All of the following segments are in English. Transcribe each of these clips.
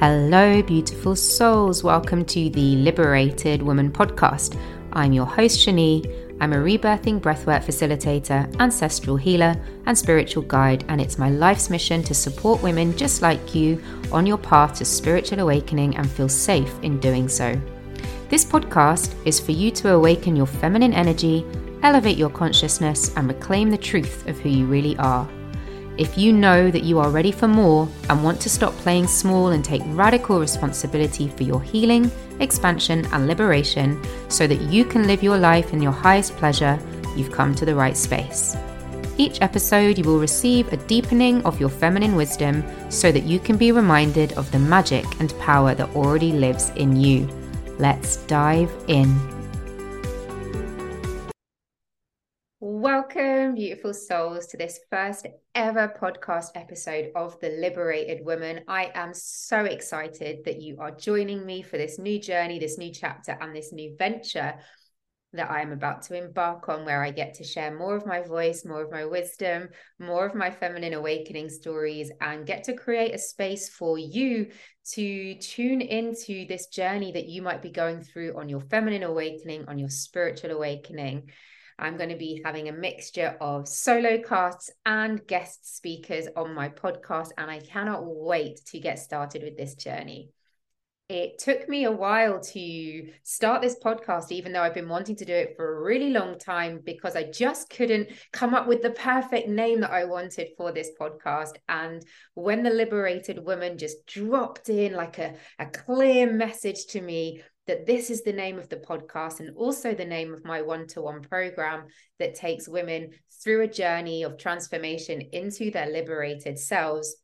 Hello, beautiful souls. Welcome to the Liberated Woman podcast. I'm your host, Shani. I'm a rebirthing breathwork facilitator, ancestral healer, and spiritual guide, and it's my life's mission to support women just like you on your path to spiritual awakening and feel safe in doing so. This podcast is for you to awaken your feminine energy, elevate your consciousness, and reclaim the truth of who you really are. If you know that you are ready for more and want to stop playing small and take radical responsibility for your healing, expansion, and liberation so that you can live your life in your highest pleasure, you've come to the right space. Each episode, you will receive a deepening of your feminine wisdom so that you can be reminded of the magic and power that already lives in you. Let's dive in. Welcome, beautiful souls, to this first ever podcast episode of The Liberated Woman. I am so excited that you are joining me for this new journey, this new chapter, and this new venture that I am about to embark on, where I get to share more of my voice, more of my wisdom, more of my feminine awakening stories, and get to create a space for you to tune into this journey that you might be going through on your feminine awakening, on your spiritual awakening. I'm going to be having a mixture of solo casts and guest speakers on my podcast, and I cannot wait to get started with this journey. It took me a while to start this podcast, even though I've been wanting to do it for a really long time, because I just couldn't come up with the perfect name that I wanted for this podcast. And when the liberated woman just dropped in like a, a clear message to me, that this is the name of the podcast and also the name of my one to one program that takes women through a journey of transformation into their liberated selves.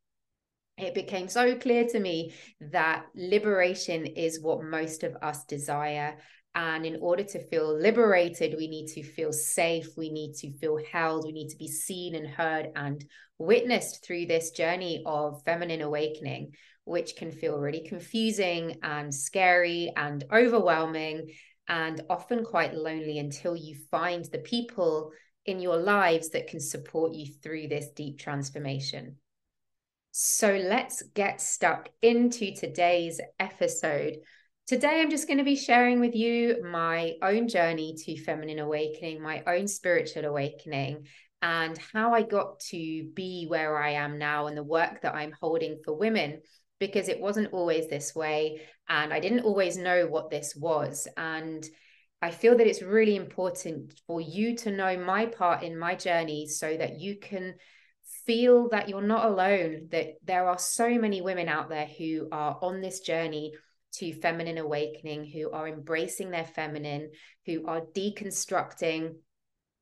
It became so clear to me that liberation is what most of us desire. And in order to feel liberated, we need to feel safe, we need to feel held, we need to be seen and heard and witnessed through this journey of feminine awakening which can feel really confusing and scary and overwhelming and often quite lonely until you find the people in your lives that can support you through this deep transformation. So let's get stuck into today's episode. Today, I'm just going to be sharing with you my own journey to feminine awakening, my own spiritual awakening, and how I got to be where I am now and the work that I'm holding for women because it wasn't always this way and I didn't always know what this was. And I feel that it's really important for you to know my part in my journey so that you can feel that you're not alone that there are so many women out there who are on this journey to feminine awakening who are embracing their feminine who are deconstructing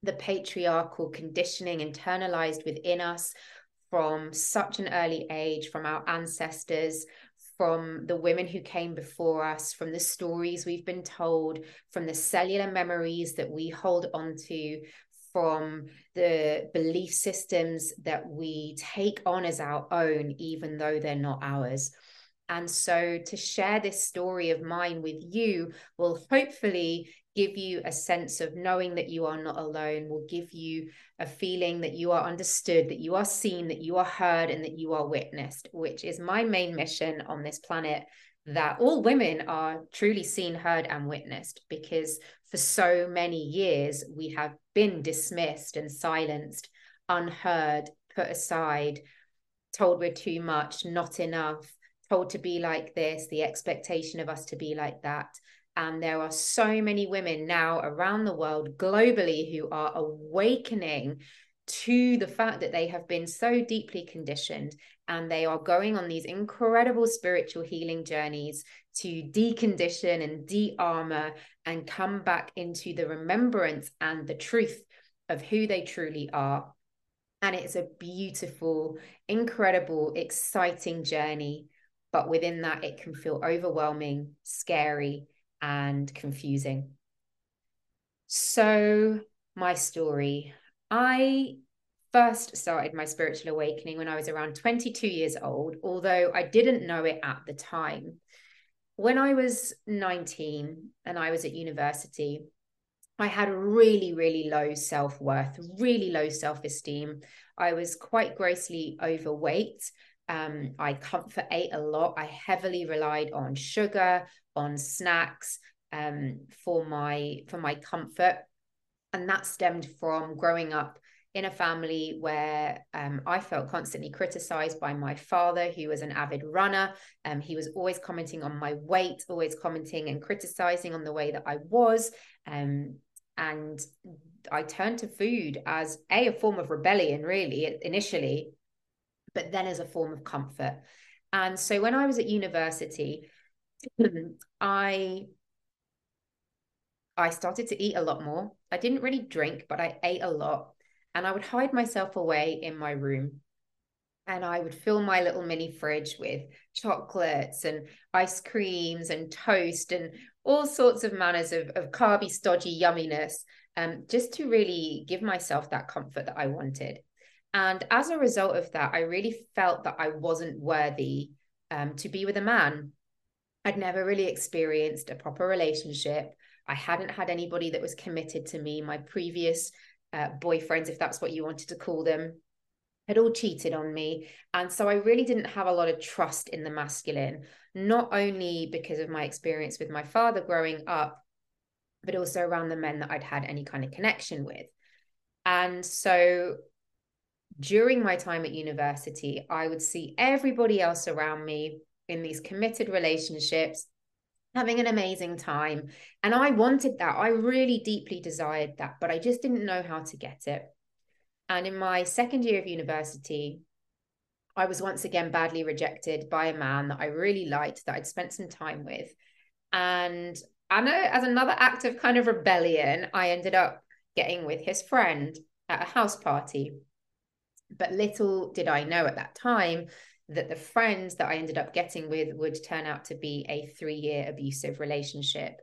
the patriarchal conditioning internalized within us from such an early age, from our ancestors, from the women who came before us, from the stories we've been told, from the cellular memories that we hold onto, from the belief systems that we take on as our own, even though they're not ours. And so to share this story of mine with you will hopefully give you a sense of knowing that you are not alone, will give you a feeling that you are understood, that you are seen, that you are heard, and that you are witnessed, which is my main mission on this planet. That all women are truly seen, heard, and witnessed because for so many years we have been dismissed and silenced, unheard, put aside, told we're too much, not enough, told to be like this, the expectation of us to be like that. And there are so many women now around the world globally who are awakening to the fact that they have been so deeply conditioned and they are going on these incredible spiritual healing journeys to decondition and de armor and come back into the remembrance and the truth of who they truly are. And it's a beautiful, incredible, exciting journey. But within that, it can feel overwhelming, scary, and confusing. So, my story I first started my spiritual awakening when I was around 22 years old, although I didn't know it at the time. When I was 19 and I was at university, I had really, really low self worth, really low self esteem. I was quite grossly overweight Um, I comfort ate a lot. I heavily relied on sugar, on snacks um, for my for my comfort, and that stemmed from growing up in a family where um, I felt constantly criticized by my father, who was an avid runner. Um, he was always commenting on my weight, always commenting and criticizing on the way that I was. Um, and I turned to food as a, a form of rebellion, really, initially, but then as a form of comfort. And so when I was at university, I I started to eat a lot more. I didn't really drink, but I ate a lot. And I would hide myself away in my room. And I would fill my little mini fridge with chocolates and ice creams and toast and all sorts of manners of, of carby, stodgy yumminess, um, just to really give myself that comfort that I wanted. And as a result of that, I really felt that I wasn't worthy um, to be with a man. I'd never really experienced a proper relationship. I hadn't had anybody that was committed to me. My previous uh, boyfriends, if that's what you wanted to call them, had all cheated on me. And so I really didn't have a lot of trust in the masculine, not only because of my experience with my father growing up, but also around the men that I'd had any kind of connection with. And so during my time at university, I would see everybody else around me in these committed relationships having an amazing time. And I wanted that. I really deeply desired that, but I just didn't know how to get it. And in my second year of university, I was once again badly rejected by a man that I really liked, that I'd spent some time with. And Anna, as another act of kind of rebellion, I ended up getting with his friend at a house party. But little did I know at that time that the friends that I ended up getting with would turn out to be a three year abusive relationship.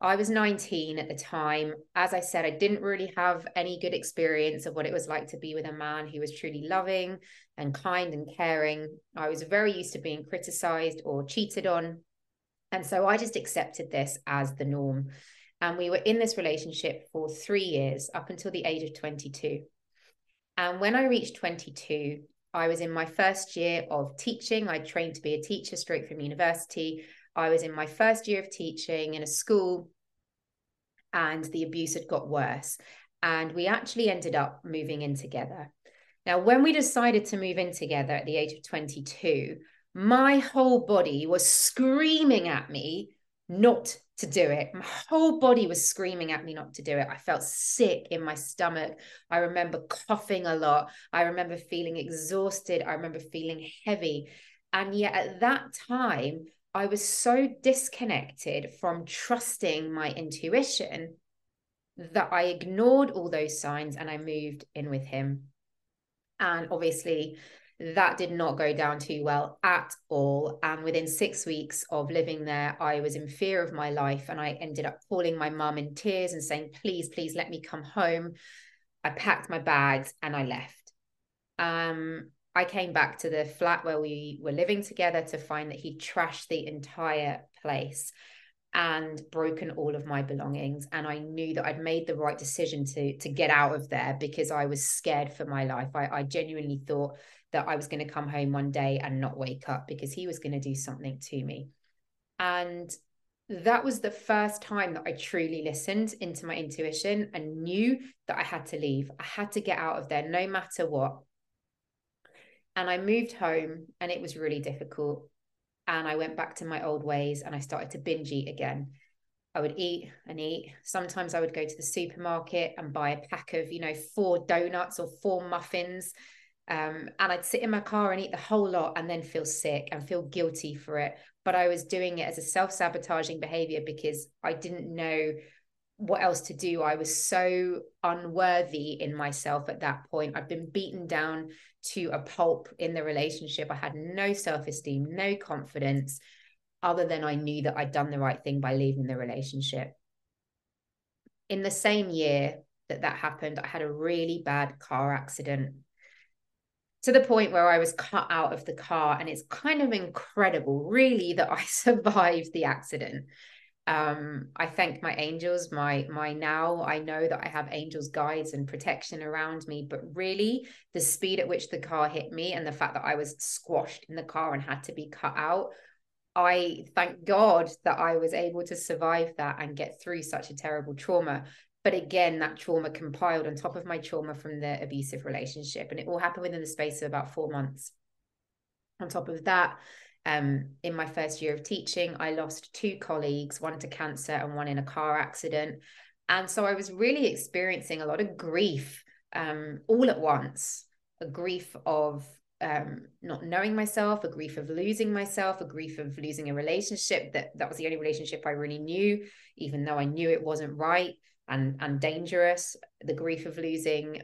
I was 19 at the time. As I said, I didn't really have any good experience of what it was like to be with a man who was truly loving and kind and caring. I was very used to being criticized or cheated on. And so I just accepted this as the norm. And we were in this relationship for three years up until the age of 22. And when I reached 22, I was in my first year of teaching. I trained to be a teacher straight from university. I was in my first year of teaching in a school, and the abuse had got worse. And we actually ended up moving in together. Now, when we decided to move in together at the age of 22, my whole body was screaming at me not to do it. My mm. whole body was screaming at me not to do it. I felt sick in my stomach. I remember coughing a lot. I remember feeling exhausted. I remember feeling heavy. And yet at that time, I was so disconnected from trusting my intuition that I ignored all those signs and I moved in with him. And obviously, that did not go down too well at all. And within six weeks of living there, I was in fear of my life. And I ended up calling my mum in tears and saying, please, please let me come home. I packed my bags and I left. Um, I came back to the flat where we were living together to find that he trashed the entire place and broken all of my belongings and i knew that i'd made the right decision to to get out of there because i was scared for my life i, I genuinely thought that I was going to come home one day and not wake up because he was going to do something to me. And that was the first time that I truly listened into my intuition and knew that I had to leave. I had to get out of there no matter what. And I moved home and it was really difficult. And I went back to my old ways and I started to binge eat again. I would eat and eat. Sometimes I would go to the supermarket and buy a pack of, you know, four donuts or four muffins um, and I'd sit in my car and eat the whole lot and then feel sick and feel guilty for it. But I was doing it as a self sabotaging behavior because I didn't know what else to do. I was so unworthy in myself at that point. I'd been beaten down to a pulp in the relationship. I had no self esteem, no confidence, other than I knew that I'd done the right thing by leaving the relationship. In the same year that that happened, I had a really bad car accident to the point where I was cut out of the car. And it's kind of incredible, really, that I survived the accident. um, I thank my angels, my my now I know that I have angels guides and protection around me, but really the speed at which the car hit me and the fact that I was squashed in the car and had to be cut out, I thank God that I was able to survive that and get through such a terrible trauma. But again, that trauma compiled on top of my trauma from the abusive relationship, and it all happened within the space of about four months. On top of that, um, in my first year of teaching, I lost two colleagues, one to cancer and one in a car accident. And so I was really experiencing a lot of grief um, all at once a grief of um, not knowing myself, a grief of losing myself, a grief of losing a relationship that that was the only relationship I really knew, even though I knew it wasn't right and and dangerous. The grief of losing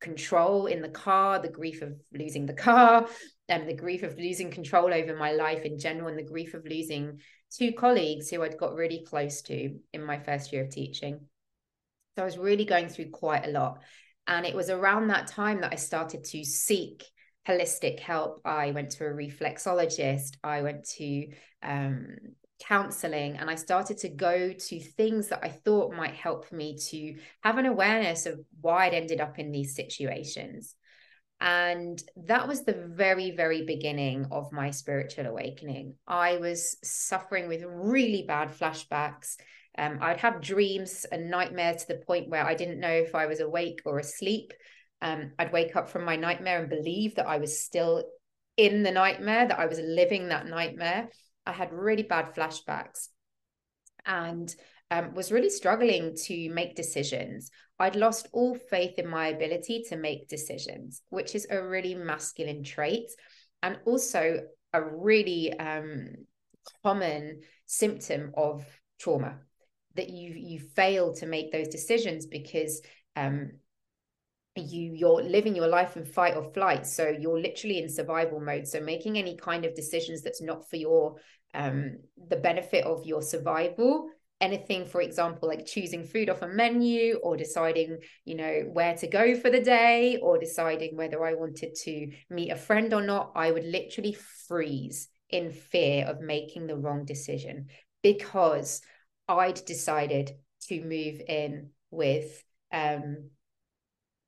control in the car, the grief of losing the car, and the grief of losing control over my life in general, and the grief of losing two colleagues who I'd got really close to in my first year of teaching. So I was really going through quite a lot. And it was around that time that I started to seek holistic help. I went to a reflexologist, I went to um, counseling, and I started to go to things that I thought might help me to have an awareness of why I'd ended up in these situations. And that was the very, very beginning of my spiritual awakening. I was suffering with really bad flashbacks. Um, I'd have dreams and nightmares to the point where I didn't know if I was awake or asleep. Um, I'd wake up from my nightmare and believe that I was still in the nightmare, that I was living that nightmare. I had really bad flashbacks and um, was really struggling to make decisions. I'd lost all faith in my ability to make decisions, which is a really masculine trait and also a really um, common symptom of trauma that you you fail to make those decisions because um, you you're living your life in fight or flight so you're literally in survival mode so making any kind of decisions that's not for your um the benefit of your survival. Anything for example like choosing food off a menu or deciding you know where to go for the day or deciding whether i wanted to meet a friend or not i would literally freeze in fear of making the wrong decision because i'd decided to move in with um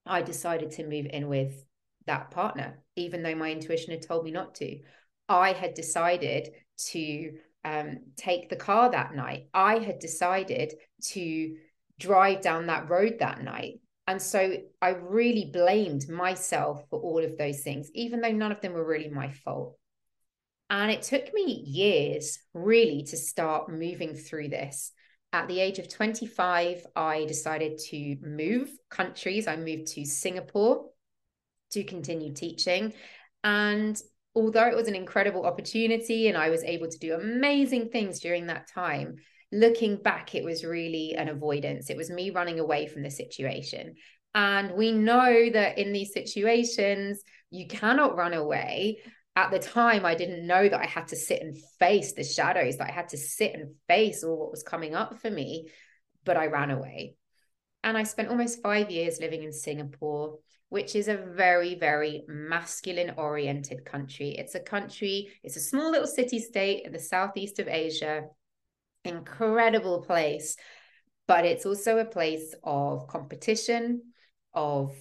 i decided to move in with that partner even though my intuition had told me not to. I had decided to um, take the car that night. I had decided to drive down that road that night. And so I really blamed myself for all of those things, even though none of them were really my fault. And it took me years really to start moving through this. At the age of 25, I decided to move countries. I moved to Singapore to continue teaching. And although it was an incredible opportunity and I was able to do amazing things during that time, looking back, it was really an avoidance. It was me running away from the situation. And we know that in these situations, you cannot run away. At the time, I didn't know that I had to sit and face the shadows, that I had to sit and face all what was coming up for me, but I ran away. And I spent almost five years living in Singapore which is a very, very masculine oriented country. It's a country, it's a small little city state in the southeast of Asia, incredible place, but it's also a place of competition, of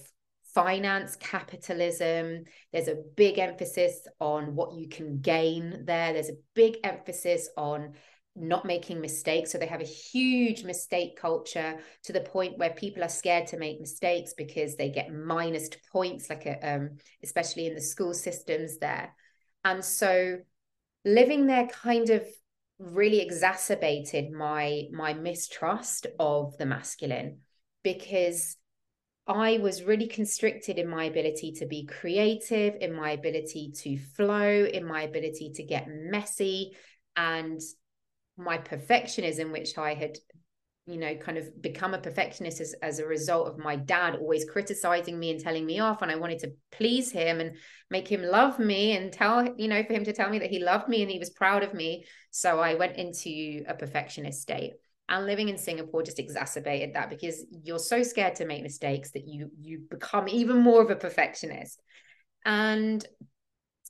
finance, capitalism. There's a big emphasis on what you can gain there. There's a big emphasis on not making mistakes. So they have a huge mistake culture to the point where people are scared to make mistakes because they get minus points, like a, um, especially in the school systems there. And so living there kind of really exacerbated my my mistrust of the masculine because I was really constricted in my ability to be creative, in my ability to flow, in my ability to get messy and my perfectionism, which I had, you know, kind of become a perfectionist as, as a result of my dad always criticizing me and telling me off. And I wanted to please him and make him love me and tell, you know, for him to tell me that he loved me and he was proud of me. So I went into a perfectionist state. And living in Singapore just exacerbated that because you're so scared to make mistakes that you you become even more of a perfectionist. And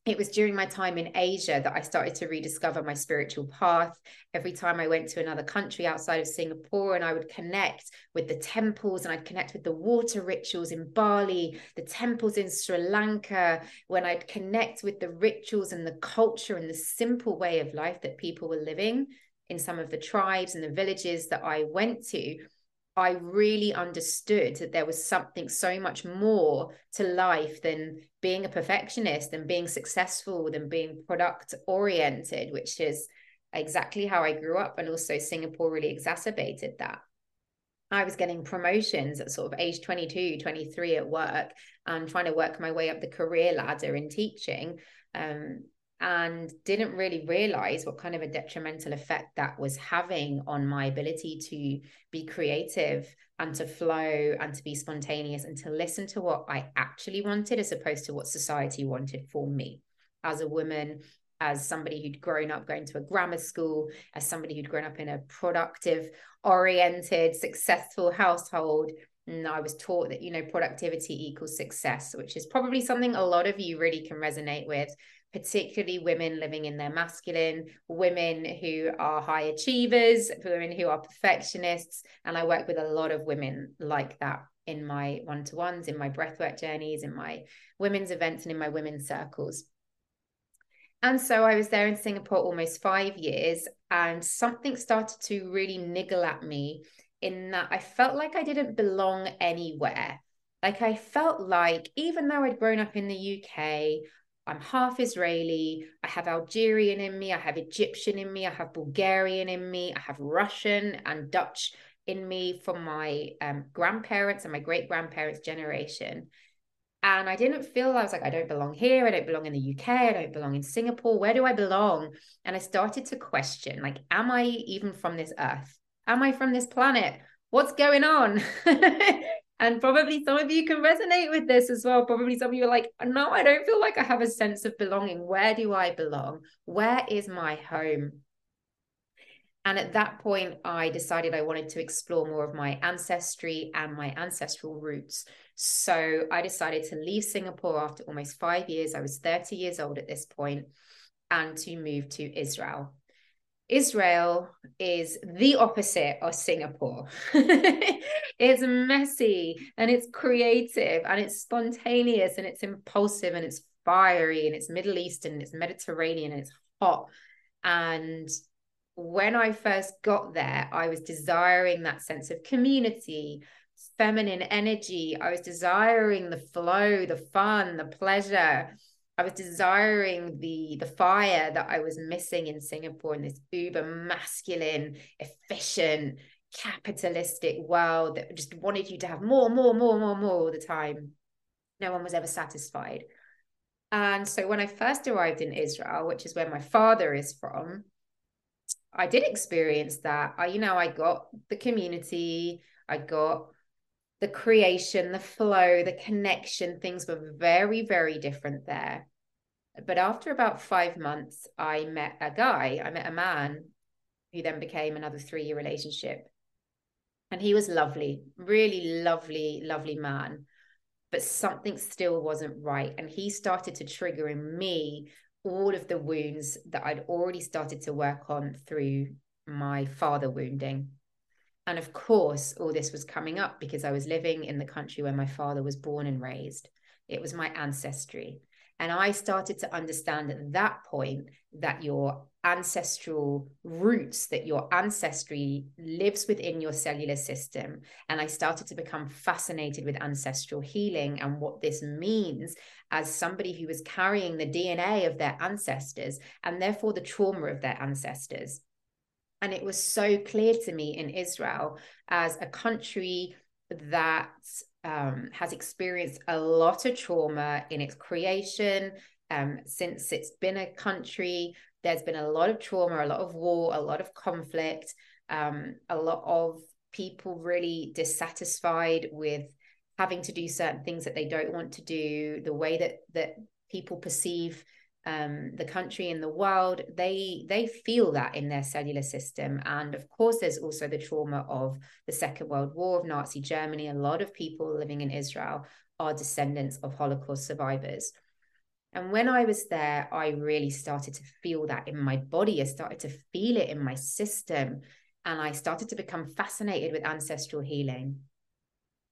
it was during my time in Asia that I started to rediscover my spiritual path. Every time I went to another country outside of Singapore, and I would connect with the temples and I'd connect with the water rituals in Bali, the temples in Sri Lanka, when I'd connect with the rituals and the culture and the simple way of life that people were living in some of the tribes and the villages that I went to. I really understood that there was something so much more to life than being a perfectionist, than being successful, than being product oriented, which is exactly how I grew up. And also, Singapore really exacerbated that. I was getting promotions at sort of age 22, 23 at work and trying to work my way up the career ladder in teaching. Um, and didn't really realize what kind of a detrimental effect that was having on my ability to be creative and to flow and to be spontaneous and to listen to what I actually wanted as opposed to what society wanted for me. As a woman as somebody who'd grown up going to a grammar school as somebody who'd grown up in a productive oriented successful household and I was taught that, you know, productivity equals success, which is probably something a lot of you really can resonate with particularly women living in their masculine, women who are high achievers, women who are perfectionists. And I work with a lot of women like that in my one to ones, in my breathwork journeys, in my women's events, and in my women's circles. And so I was there in Singapore almost five years, and something started to really niggle at me in that I felt like I didn't belong anywhere. Like I felt like, even though I'd grown up in the UK, I'm half Israeli. I have Algerian in me. I have Egyptian in me. I have Bulgarian in me. I have Russian and Dutch in me from my um, grandparents and my great grandparents' generation. And I didn't feel I was like, I don't belong here. I don't belong in the UK. I don't belong in Singapore. Where do I belong? And I started to question, like, am I even from this earth? Am I from this planet? What's going on? And probably some of you can resonate with this as well. Probably some of you are like, no, I don't feel like I have a sense of belonging. Where do I belong? Where is my home? And at that point, I decided I wanted to explore more of my ancestry and my ancestral roots. So I decided to leave Singapore after almost five years. I was 30 years old at this point, and to move to Israel. Israel is the opposite of Singapore. it's messy and it's creative and it's spontaneous and it's impulsive and it's fiery and it's Middle Eastern and it's Mediterranean and it's hot. And when I first got there, I was desiring that sense of community, feminine energy. I was desiring the flow, the fun, the pleasure. I was desiring the the fire that I was missing in Singapore in this uber masculine, efficient, capitalistic world that just wanted you to have more, more, more, more, more all the time. No one was ever satisfied. And so when I first arrived in Israel, which is where my father is from, I did experience that. I, you know, I got the community, I got the creation, the flow, the connection, things were very, very different there. But after about five months, I met a guy, I met a man who then became another three year relationship. And he was lovely, really lovely, lovely man. But something still wasn't right. And he started to trigger in me all of the wounds that I'd already started to work on through my father wounding. And of course, all this was coming up because I was living in the country where my father was born and raised. It was my ancestry. And I started to understand at that point that your ancestral roots, that your ancestry lives within your cellular system. And I started to become fascinated with ancestral healing and what this means as somebody who was carrying the DNA of their ancestors and therefore the trauma of their ancestors. And it was so clear to me in Israel as a country that um, has experienced a lot of trauma in its creation. Um, since it's been a country, there's been a lot of trauma, a lot of war, a lot of conflict, um, a lot of people really dissatisfied with having to do certain things that they don't want to do, the way that that people perceive um, the country and the world they they feel that in their cellular system and of course there's also the trauma of the second world war of nazi germany a lot of people living in israel are descendants of holocaust survivors And when I was there, I really started to feel that in my body. I started to feel it in my system. And I started to become fascinated with ancestral healing.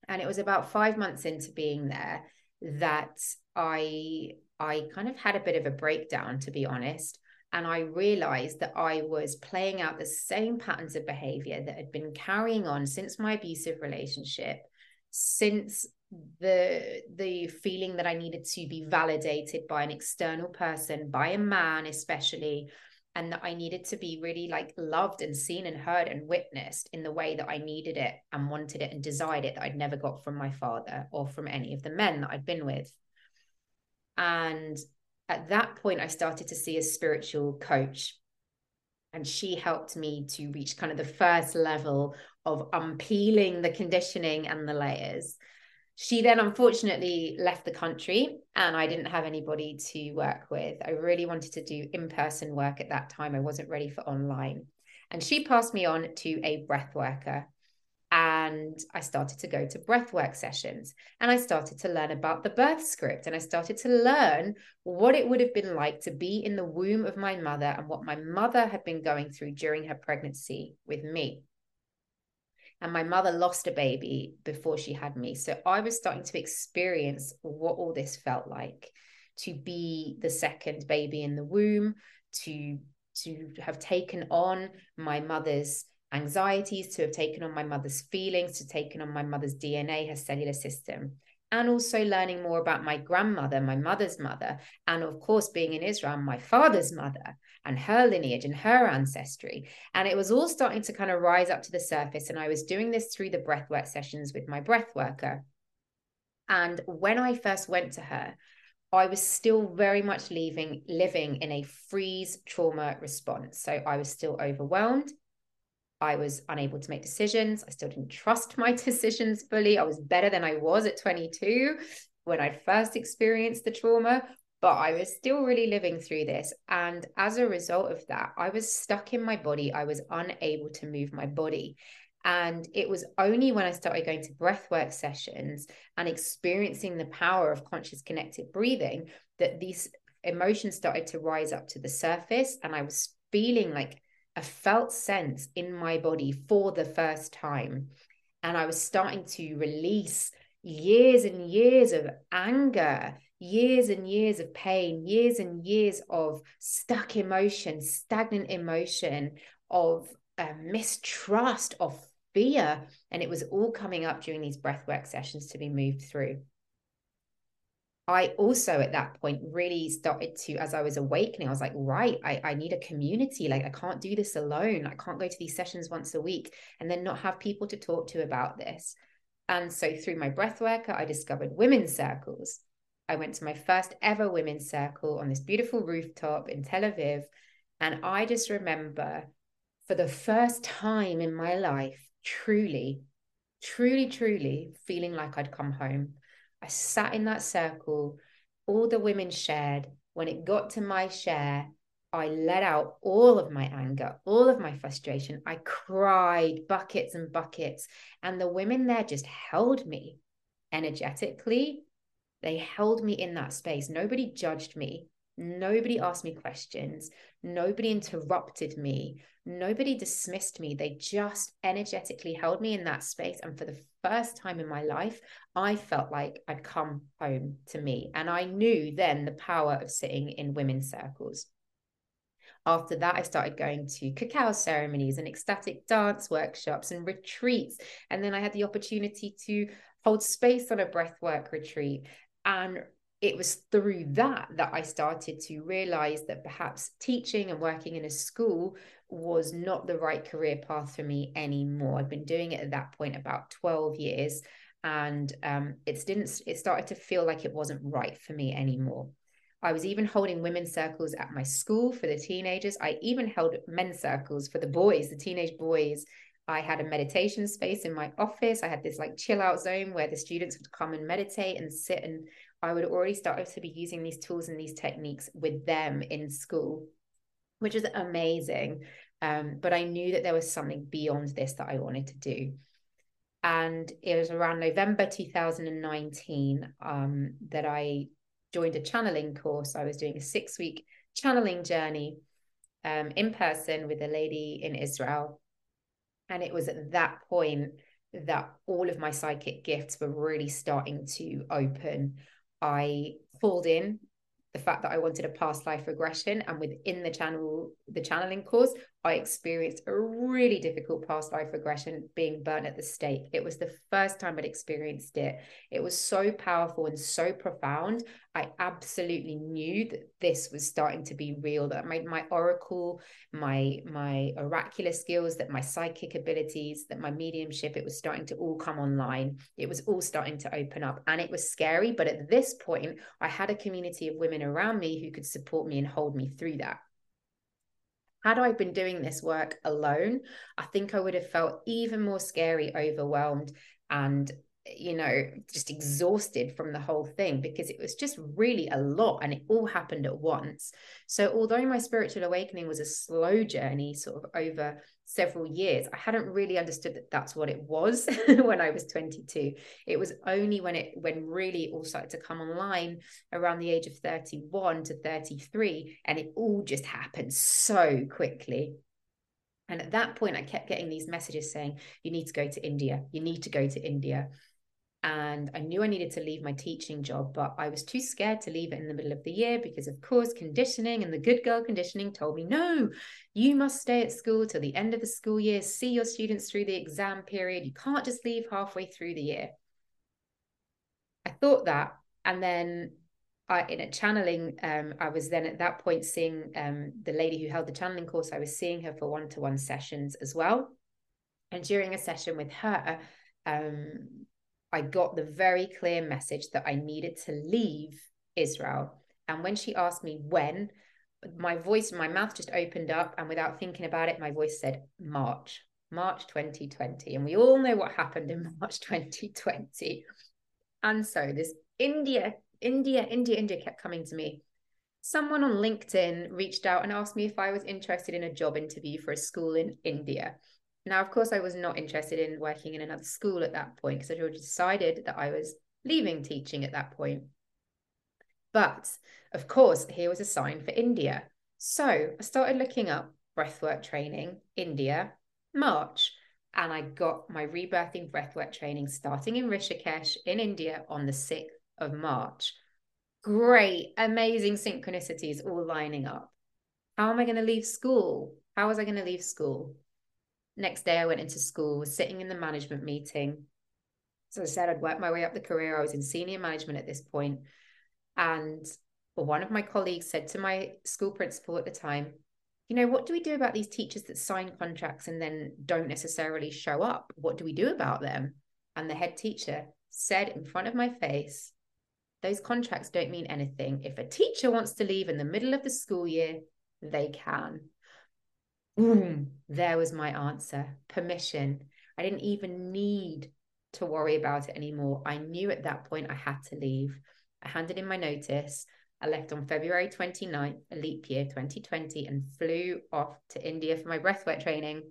And it was about five months into being there that I I kind of had a bit of a breakdown, to be honest. And I realized that I was playing out the same patterns of behavior that had been carrying on since my abusive relationship, since the the feeling that I needed to be validated by an external person, by a man especially, and that I needed to be really like loved and seen and heard and witnessed in the way that I needed it and wanted it and desired it that I'd never got from my father or from any of the men that I'd been with. And at that point, I started to see a spiritual coach. And she helped me to reach kind of the first level of unpeeling the conditioning and the layers. She then unfortunately left the country and I didn't have anybody to work with. I really wanted to do in person work at that time. I wasn't ready for online. And she passed me on to a breath worker and I started to go to breathwork sessions and I started to learn about the birth script and I started to learn what it would have been like to be in the womb of my mother and what my mother had been going through during her pregnancy with me. And my mother lost a baby before she had me. So I was starting to experience what all this felt like to be the second baby in the womb, to to have taken on my mother's anxieties, to have taken on my mother's feelings, to taken on my mother's DNA, her cellular system, and also learning more about my grandmother, my mother's mother, and of course, being in Israel, my father's mother and her lineage and her ancestry. And it was all starting to kind of rise up to the surface. And I was doing this through the breathwork sessions with my breath worker. And when I first went to her, I was still very much leaving, living in a freeze trauma response. So I was still overwhelmed. I was unable to make decisions. I still didn't trust my decisions fully. I was better than I was at 22 when I first experienced the trauma, but I was still really living through this. And as a result of that, I was stuck in my body. I was unable to move my body. And it was only when I started going to breathwork sessions and experiencing the power of conscious connected breathing that these emotions started to rise up to the surface. And I was feeling like a felt sense in my body for the first time. And I was starting to release years and years of anger, years and years of pain, years and years of stuck emotion, stagnant emotion, of uh, mistrust, of fear. And it was all coming up during these breathwork sessions to be moved through. I also at that point really started to, as I was awakening, I was like, right, I, I need a community. Like, I can't do this alone. I can't go to these sessions once a week and then not have people to talk to about this. And so through my breath worker, I discovered women's circles. I went to my first ever women's circle on this beautiful rooftop in Tel Aviv. And I just remember for the first time in my life, truly, truly, truly feeling like I'd come home I sat in that circle, all the women shared. When it got to my share, I let out all of my anger, all of my frustration. I cried buckets and buckets. And the women there just held me energetically. They held me in that space. Nobody judged me. Nobody asked me questions. Nobody interrupted me. Nobody dismissed me. They just energetically held me in that space. And for the first time in my life, I felt like I'd come home to me. And I knew then the power of sitting in women's circles. After that, I started going to cacao ceremonies and ecstatic dance workshops and retreats. And then I had the opportunity to hold space on a breathwork retreat and it was through that that I started to realize that perhaps teaching and working in a school was not the right career path for me anymore. I'd been doing it at that point about 12 years and um, it didn't it started to feel like it wasn't right for me anymore. I was even holding women's circles at my school for the teenagers. I even held men's circles for the boys, the teenage boys. I had a meditation space in my office. I had this like chill out zone where the students would come and meditate and sit and I would already start to be using these tools and these techniques with them in school, which is amazing. Um, but I knew that there was something beyond this that I wanted to do. And it was around November 2019 um, that I joined a channeling course. I was doing a six week channeling journey um, in person with a lady in Israel. And it was at that point that all of my psychic gifts were really starting to open. I pulled in the fact that I wanted a past life regression and within the channel the channeling course I experienced a really difficult past life regression being burnt at the stake. It was the first time I'd experienced it. It was so powerful and so profound. I absolutely knew that this was starting to be real that my my oracle my my oracular skills that my psychic abilities that my mediumship it was starting to all come online. It was all starting to open up and it was scary but at this point I had a community of women around me who could support me and hold me through that had I been doing this work alone, I think I would have felt even more scary, overwhelmed, and you know, just exhausted from the whole thing because it was just really a lot and it all happened at once. So, although my spiritual awakening was a slow journey, sort of over several years, I hadn't really understood that that's what it was when I was 22. It was only when it, when really it all started to come online around the age of 31 to 33, and it all just happened so quickly. And at that point, I kept getting these messages saying, You need to go to India. You need to go to India and I knew I needed to leave my teaching job, but I was too scared to leave it in the middle of the year because, of course, conditioning and the good girl conditioning told me, no, you must stay at school till the end of the school year, see your students through the exam period. You can't just leave halfway through the year. I thought that. And then I, in a channeling, um, I was then at that point seeing um, the lady who held the channeling course. I was seeing her for one to one sessions as well. And during a session with her, um, I got the very clear message that I needed to leave Israel. And when she asked me when, my voice, my mouth just opened up. And without thinking about it, my voice said March, March 2020. And we all know what happened in March 2020. And so this India, India, India, India kept coming to me. Someone on LinkedIn reached out and asked me if I was interested in a job interview for a school in India. Now, of course, I was not interested in working in another school at that point because I already decided that I was leaving teaching at that point. But of course, here was a sign for India. So I started looking up breathwork training, India, March. And I got my rebirthing breathwork training starting in Rishikesh in India on the 6th of March. Great, amazing synchronicities all lining up. How am I going to leave school? How was I going to leave school? Next day, I went into school, was sitting in the management meeting. So I said I'd worked my way up the career. I was in senior management at this. And one of my colleagues said to my school principal at the time, you know, what do we do about these teachers that sign contracts and then don't necessarily show up? What do we do about them? And the head teacher said in front of my face, those contracts don't mean anything. If a teacher wants to leave in the middle of the school year, they can boom, there was my answer permission. I didn't even need to worry about it anymore. I knew at that point I had to leave. I handed in my notice. I left on February 29th, a leap year 2020, and flew off to India for my breathwork training.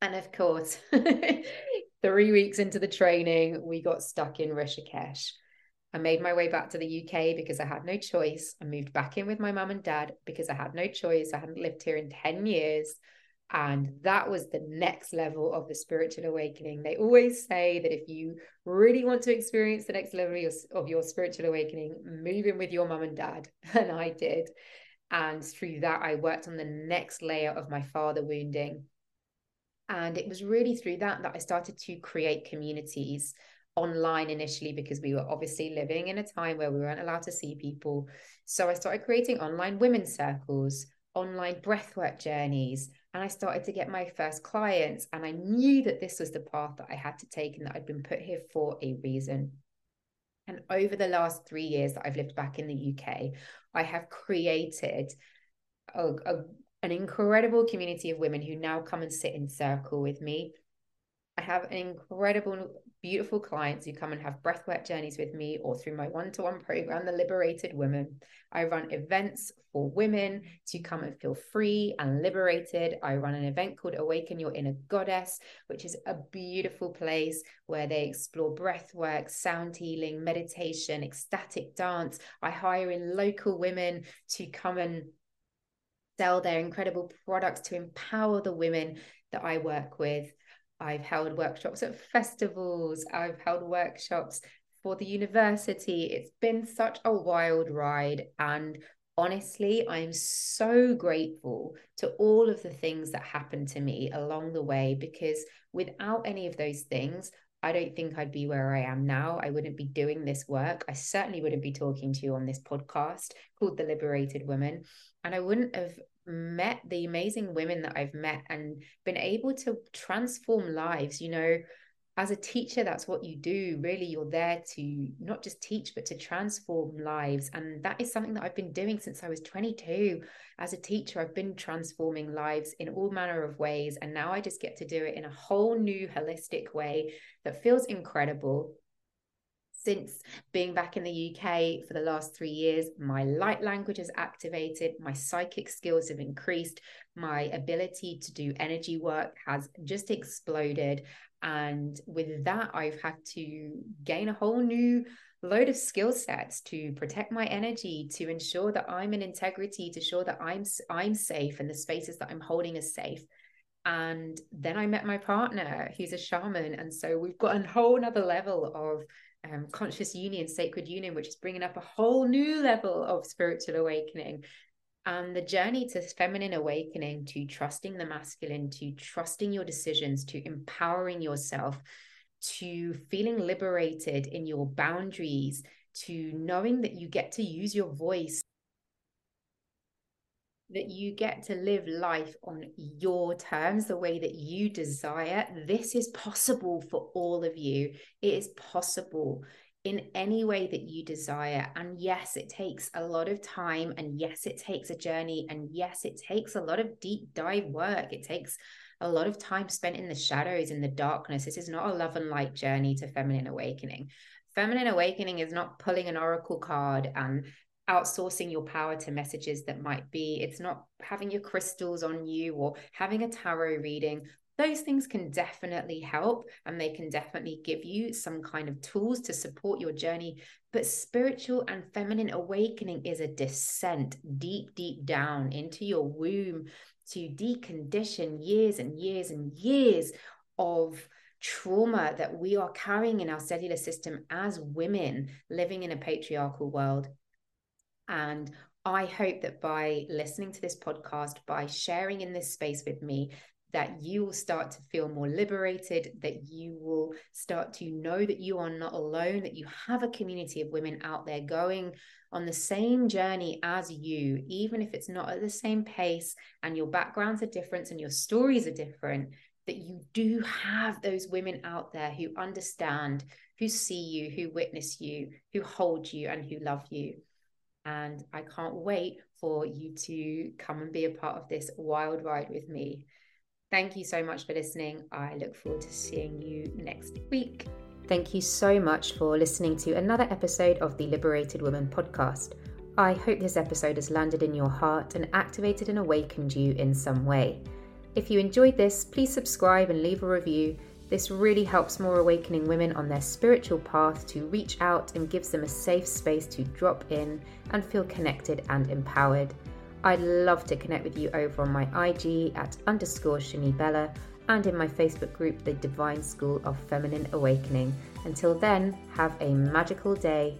And of course, three weeks into the training, we got stuck in Rishikesh. I made my way back to the UK because I had no choice. I moved back in with my mum and dad because I had no choice. I hadn't lived here in 10 years. And that was the next level of the spiritual awakening. They always say that if you really want to experience the next level of your, of your spiritual awakening, move in with your mum and dad. And I did. And through that, I worked on the next layer of my father wounding. And it was really through that that I started to create communities online initially because we were obviously living in a time where we weren't allowed to see people. So I started creating online women's circles, online breathwork journeys, and I started to get my first clients. And I knew that this was the path that I had to take and that I'd been put here for a reason. And over the last three years that I've lived back in the UK, I have created a, a, an incredible community of women who now come and sit in circle with me I have an incredible, beautiful clients who come and have breathwork journeys with me or through my one to one program, The Liberated Women. I run events for women to come and feel free and liberated. I run an event called Awaken Your Inner Goddess, which is a beautiful place where they explore breathwork, sound healing, meditation, ecstatic dance. I hire in local women to come and sell their incredible products to empower the women that I work with. I've held workshops at festivals, I've held workshops for the university. It's been such a wild ride. And honestly, I'm so grateful to all of the things that happened to me along the way because without any of those things, I don't think I'd be where I am now. I wouldn't be doing this work. I certainly wouldn't be talking to you on this podcast called The Liberated Woman. And I wouldn't have met the amazing women that I've met and been able to transform lives. You know, as a teacher, that's what you do. Really, you're there to not just teach, but to transform lives. And that is something that I've been doing since I was 22. As a teacher, I've been transforming lives in all manner of ways. And now I just get to do it in a whole new holistic way that feels incredible since being back in the UK for the last three years, my light language has activated, my psychic skills have increased, my ability to do energy work has just exploded. And with that, I've had to gain a whole new load of skill sets to protect my energy to ensure that i'm in integrity to ensure that i'm i'm safe and the spaces that i'm holding are safe and then i met my partner who's a shaman and so we've got a whole nother level of um, conscious union, sacred union, which is bringing up a whole new level of spiritual awakening. And the journey to feminine awakening, to trusting the masculine, to trusting your decisions, to empowering yourself, to feeling liberated in your boundaries, to knowing that you get to use your voice that you get to live life on your terms, the way that you desire. This is possible for all of you. It is possible in any way that you desire. And yes, it takes a lot of time. And yes, it takes a journey. And yes, it takes a lot of deep dive work. It takes a lot of time spent in the shadows, in the darkness. This is not a love and light journey to feminine awakening. Feminine awakening is not pulling an oracle card and outsourcing your power to messages that might be it's not having your crystals on you or having a tarot reading. Those things can definitely help and they can definitely give you some kind of tools to support your journey. But spiritual and feminine awakening is a descent deep deep down into your womb to decondition years and years and years of trauma that we are carrying in our cellular system as women living in a patriarchal world and I hope that by listening to this podcast, by sharing in this space with me, that you will start to feel more liberated, that you will start to know that you are not alone, that you have a community of women out there going on the same journey as you, even if it's not at the same pace and your backgrounds are different and your stories are different, that you do have those women out there who understand, who see you, who witness you, who hold you, and who love you. And I can't wait for you to come and be a part of this wild ride with me. Thank you so much for listening. I look forward to seeing you next week. Thank you so much for listening to another episode of the Liberated Woman podcast. I hope this episode has landed in your heart and activated and awakened you in some way. If you enjoyed this, please subscribe and leave a review this really helps more awakening women on their spiritual path to reach out and gives them a safe space to drop in and feel connected and empowered. I'd love to connect with you over on my IG at underscore Shanibella and in my Facebook group, The Divine School of Feminine Awakening. Until then, have a magical day